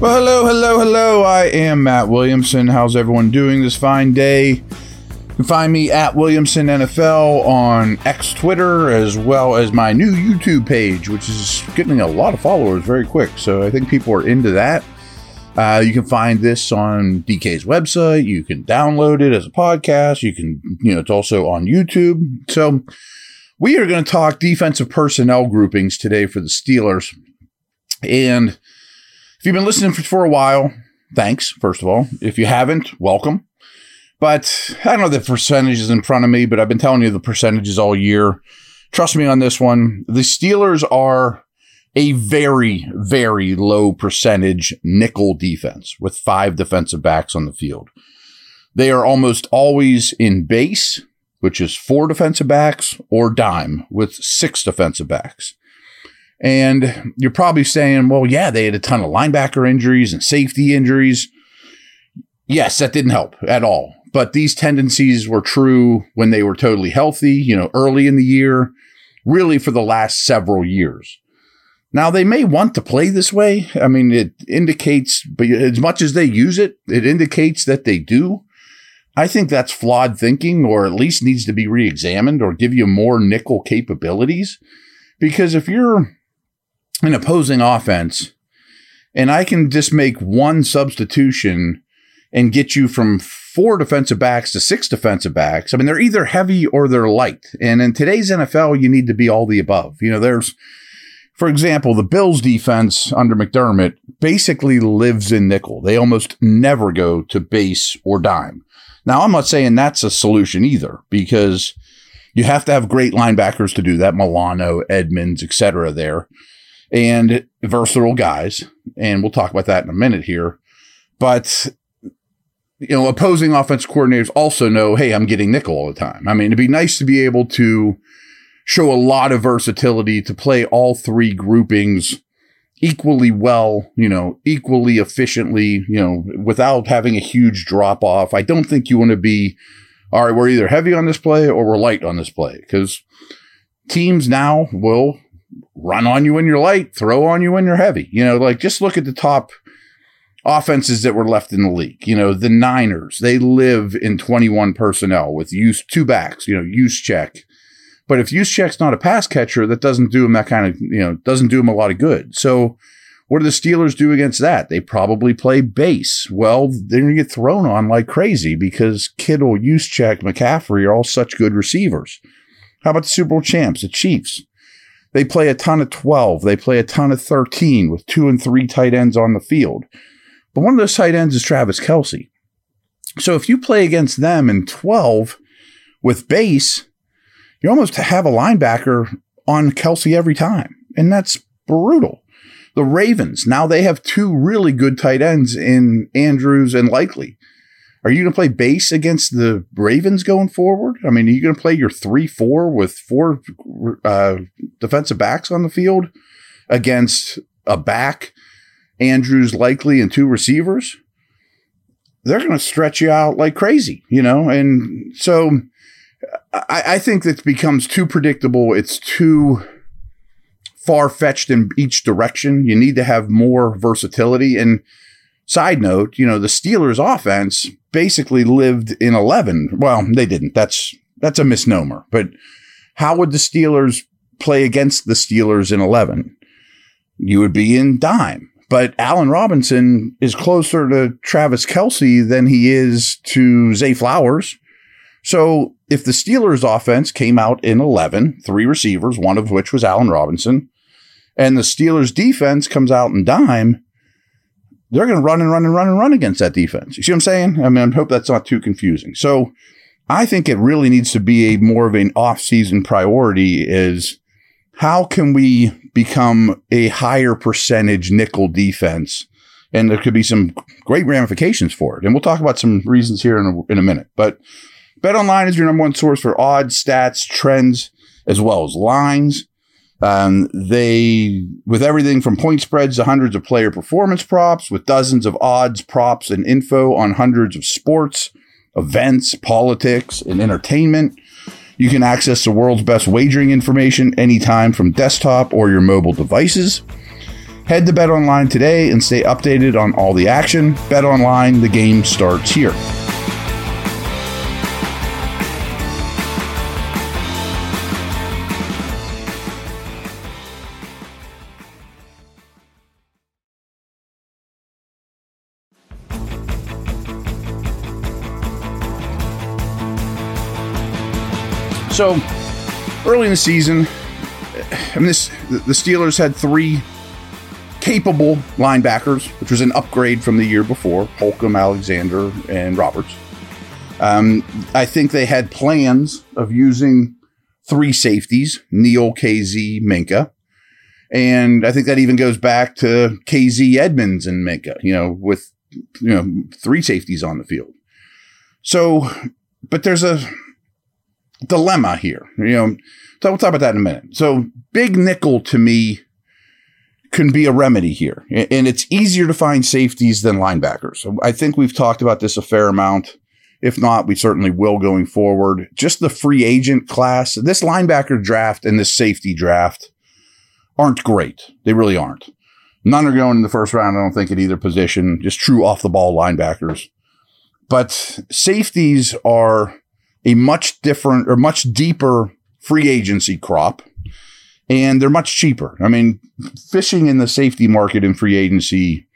Well, hello, hello, hello. I am Matt Williamson. How's everyone doing this fine day? You can find me at Williamson NFL on X Twitter as well as my new YouTube page, which is getting a lot of followers very quick. So I think people are into that. Uh, you can find this on DK's website. You can download it as a podcast. You can, you know, it's also on YouTube. So we are going to talk defensive personnel groupings today for the Steelers. And if you've been listening for, for a while, thanks, first of all. If you haven't, welcome. But I don't know the percentages in front of me, but I've been telling you the percentages all year. Trust me on this one. The Steelers are a very, very low percentage nickel defense with five defensive backs on the field. They are almost always in base, which is four defensive backs, or dime with six defensive backs. And you're probably saying, well, yeah, they had a ton of linebacker injuries and safety injuries. Yes, that didn't help at all. But these tendencies were true when they were totally healthy, you know, early in the year, really for the last several years. Now they may want to play this way. I mean, it indicates, but as much as they use it, it indicates that they do. I think that's flawed thinking, or at least needs to be re-examined, or give you more nickel capabilities. Because if you're an opposing offense, and I can just make one substitution and get you from four defensive backs to six defensive backs. I mean, they're either heavy or they're light. And in today's NFL, you need to be all the above. You know, there's for example, the Bills defense under McDermott basically lives in nickel. They almost never go to base or dime. Now, I'm not saying that's a solution either because you have to have great linebackers to do that. Milano, Edmunds, etc. there and versatile guys. And we'll talk about that in a minute here. But you know, opposing offense coordinators also know, hey, I'm getting nickel all the time. I mean, it'd be nice to be able to show a lot of versatility to play all three groupings equally well, you know, equally efficiently, you know, without having a huge drop off. I don't think you want to be, all right, we're either heavy on this play or we're light on this play because teams now will run on you when you're light, throw on you when you're heavy. You know, like just look at the top offenses that were left in the league. You know, the Niners, they live in 21 personnel with use two backs, you know, Juszczyk. but if Juszczyk's not a pass catcher, that doesn't do him that kind of, you know, doesn't do him a lot of good. So what do the Steelers do against that? They probably play base. Well, they're going to get thrown on like crazy because Kittle, Juszczyk, McCaffrey are all such good receivers. How about the Super Bowl champs, the Chiefs? They play a ton of 12. They play a ton of 13 with two and three tight ends on the field. But one of those tight ends is Travis Kelce. So if you play against them in 12 with base, you almost have a linebacker on Kelce every time. And that's brutal. The Ravens, now they have two really good tight ends in Andrews and Likely. Are you going to play base against the Ravens going forward? I mean, are you going to play your 3 4 with four uh, defensive backs on the field against a back, Andrews Likely, and two receivers? They're going to stretch you out like crazy, you know? And so I, I think that becomes too predictable. It's too far fetched in each direction. You need to have more versatility. And side note, you know, the Steelers offense basically lived in 11. Well, they didn't. That's, that's a misnomer. But how would the Steelers play against the Steelers in 11? You would be in dime. But Allen Robinson is closer to Travis Kelce than he is to Zay Flowers. So if the Steelers offense came out in 11, three receivers, one of which was Allen Robinson, and the Steelers defense comes out in dime, they're going to run and run and run and run against that defense. You see what I'm saying? I mean, I hope that's not too confusing. So I think it really needs to be a more of an off-season priority is how can we become a higher percentage nickel defense? And there could be some great ramifications for it. And we'll talk about some reasons here in a, in a minute. But BetOnline is your number one source for odds, stats, trends, as well as lines. Um, they, with everything from point spreads to hundreds of player performance props, with dozens of odds, props, and info on hundreds of sports, events, politics, and entertainment. You can access the world's best wagering information anytime from desktop or your mobile devices. Head to Bet Online today and stay updated on all the action. Bet Online, the game starts here. So early in the season, I mean, this the Steelers had three capable linebackers, which was an upgrade from the year before: Holcomb, Alexander, and Roberts. Um, I think they had plans of using three safeties: Neal, KZ, Minkah, and I think that even goes back to KZ, Edmunds, and Minkah. You know, with you know three safeties on the field. So, but there's a dilemma here. You know, so we'll talk about that in a minute. So big nickel to me can be a remedy here. And it's easier to find safeties than linebackers. I think we've talked about this a fair amount. If not, we certainly will going forward. Just the free agent class, this linebacker draft and this safety draft aren't great. They really aren't. None are going in the first round, I don't think, at either position, just true off the ball linebackers. But safeties are a much different or much deeper free agency crop and they're much cheaper. I mean, fishing in the safety market in free agency,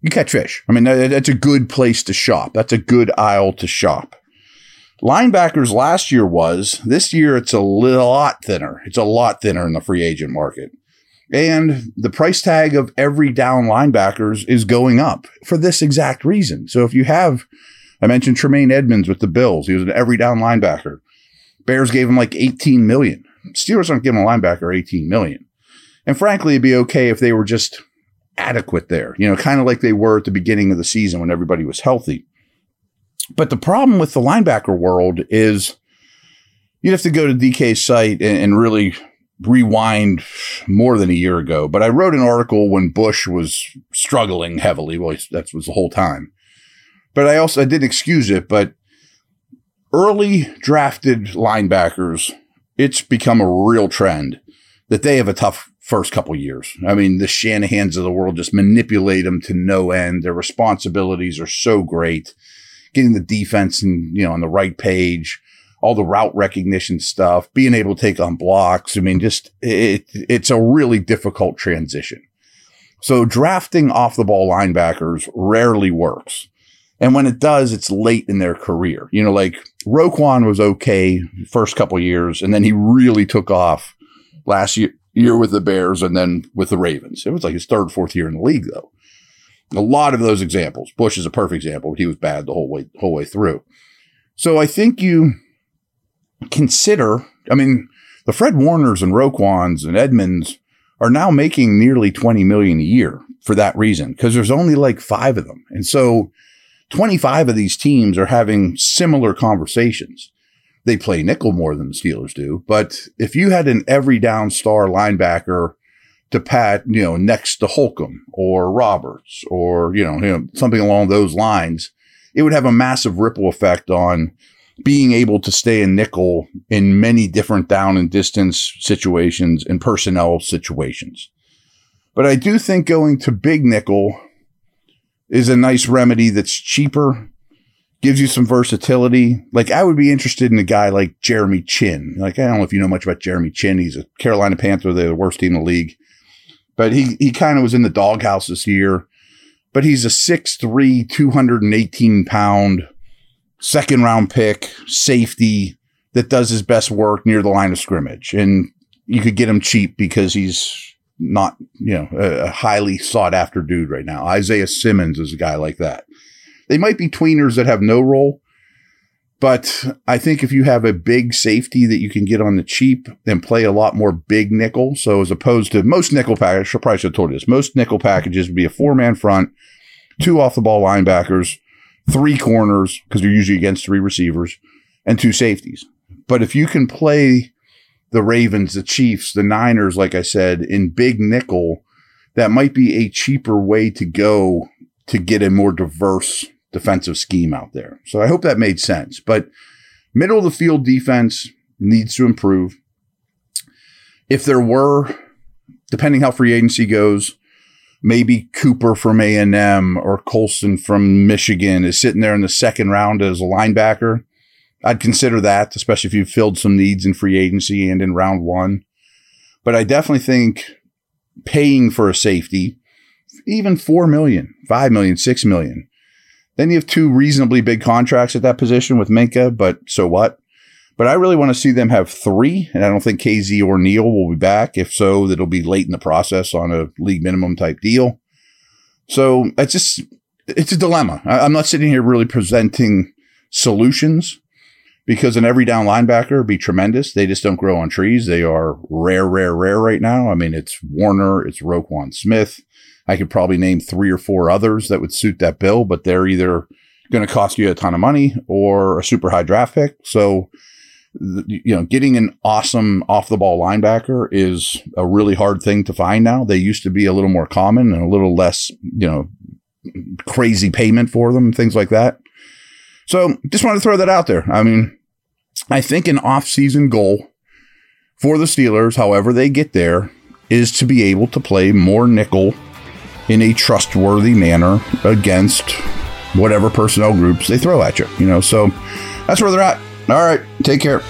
you catch fish. I mean, that, that's a good place to shop. That's a good aisle to shop. Linebackers last year was, this year it's a lot thinner. It's a lot thinner in the free agent market. And the price tag of every down linebackers is going up for this exact reason. So if you have I mentioned Tremaine Edmunds with the Bills. He was an every down linebacker. Bears gave him like 18 million. Steelers aren't giving a linebacker 18 million. And frankly, it'd be okay if they were just adequate there, you know, kind of like they were at the beginning of the season when everybody was healthy. But the problem with the linebacker world is you'd have to go to DK's site and, and really rewind more than a year ago. But I wrote an article when Bush was struggling heavily. Well, that was the whole time. But I also I didn't excuse it, but early drafted linebackers, it's become a real trend that they have a tough first couple years. I mean, the Shanahans of the world just manipulate them to no end. Their responsibilities are so great. Getting the defense and, you know, on the right page, all the route recognition stuff, being able to take on blocks. I mean, just it, it's a really difficult transition. So drafting off the ball linebackers rarely works. And when it does, it's late in their career. You know, like Roquan was okay first couple years, and then he really took off last year, year with the Bears and then with the Ravens. It was like his third, fourth year in the league, though. A lot of those examples. Bush is a perfect example. He was bad the whole way whole way through. So I think you consider. I mean, the Fred Warners and Roquans and Edmunds are now making nearly twenty million a year for that reason because there's only like five of them, and so 25 of these teams are having similar conversations. They play nickel more than the Steelers do, but if you had an every down star linebacker to pat, you know, next to Holcomb or Roberts or, you know, you know, something along those lines, it would have a massive ripple effect on being able to stay in nickel in many different down and distance situations and personnel situations. But I do think going to big nickel is a nice remedy that's cheaper, gives you some versatility. Like I would be interested in a guy like Jeremy Chinn. Like I don't know if you know much about Jeremy Chinn. He's a Carolina Panther. They're the worst team in the league, but he he kind of was in the doghouse this year. But he's a 6'3", 218 pound second round pick safety that does his best work near the line of scrimmage, and you could get him cheap because he's not, you know, a, a highly sought after dude right now. Isaiah Simmons is a guy like that. They might be tweeners that have no role, but I think if you have a big safety that you can get on the cheap and play a lot more big nickel, so as opposed to most nickel packages, I probably should have told you this, most nickel packages would be a four man front, two off the ball linebackers, three corners, because you're usually against three receivers, and two safeties. But if you can play the Ravens, the Chiefs, the Niners, like I said, in big nickel, that might be a cheaper way to go to get a more diverse defensive scheme out there. So I hope that made sense. But middle of the field defense needs to improve. If there were, depending how free agency goes, maybe Cooper from A and M or Colson from Michigan is sitting there in the second round as a linebacker. I'd consider that, especially if you've filled some needs in free agency and in round one. But I definitely think paying for a safety, even four million, five million, six million. Then you have two reasonably big contracts at that position with Minkah, but so what? But I really want to see them have three, and I don't think KZ or Neal will be back. If so, that'll be late in the process on a league minimum type deal. So it's just it's a dilemma. I'm not sitting here really presenting solutions because an every down linebacker would be tremendous. They just don't grow on trees. They are rare, rare, rare right now. I mean, it's Warner, it's Roquan Smith. I could probably name three or four others that would suit that bill, but they're either going to cost you a ton of money or a super high draft pick. So you know, getting an awesome off the ball linebacker is a really hard thing to find now. They used to be a little more common and a little less, you know, crazy payment for them, things like that. So just wanted to throw that out there. I mean, I think an off-season goal for the Steelers, however they get there, is to be able to play more nickel in a trustworthy manner against whatever personnel groups they throw at you. You know, so that's where they're at. All right. Take care.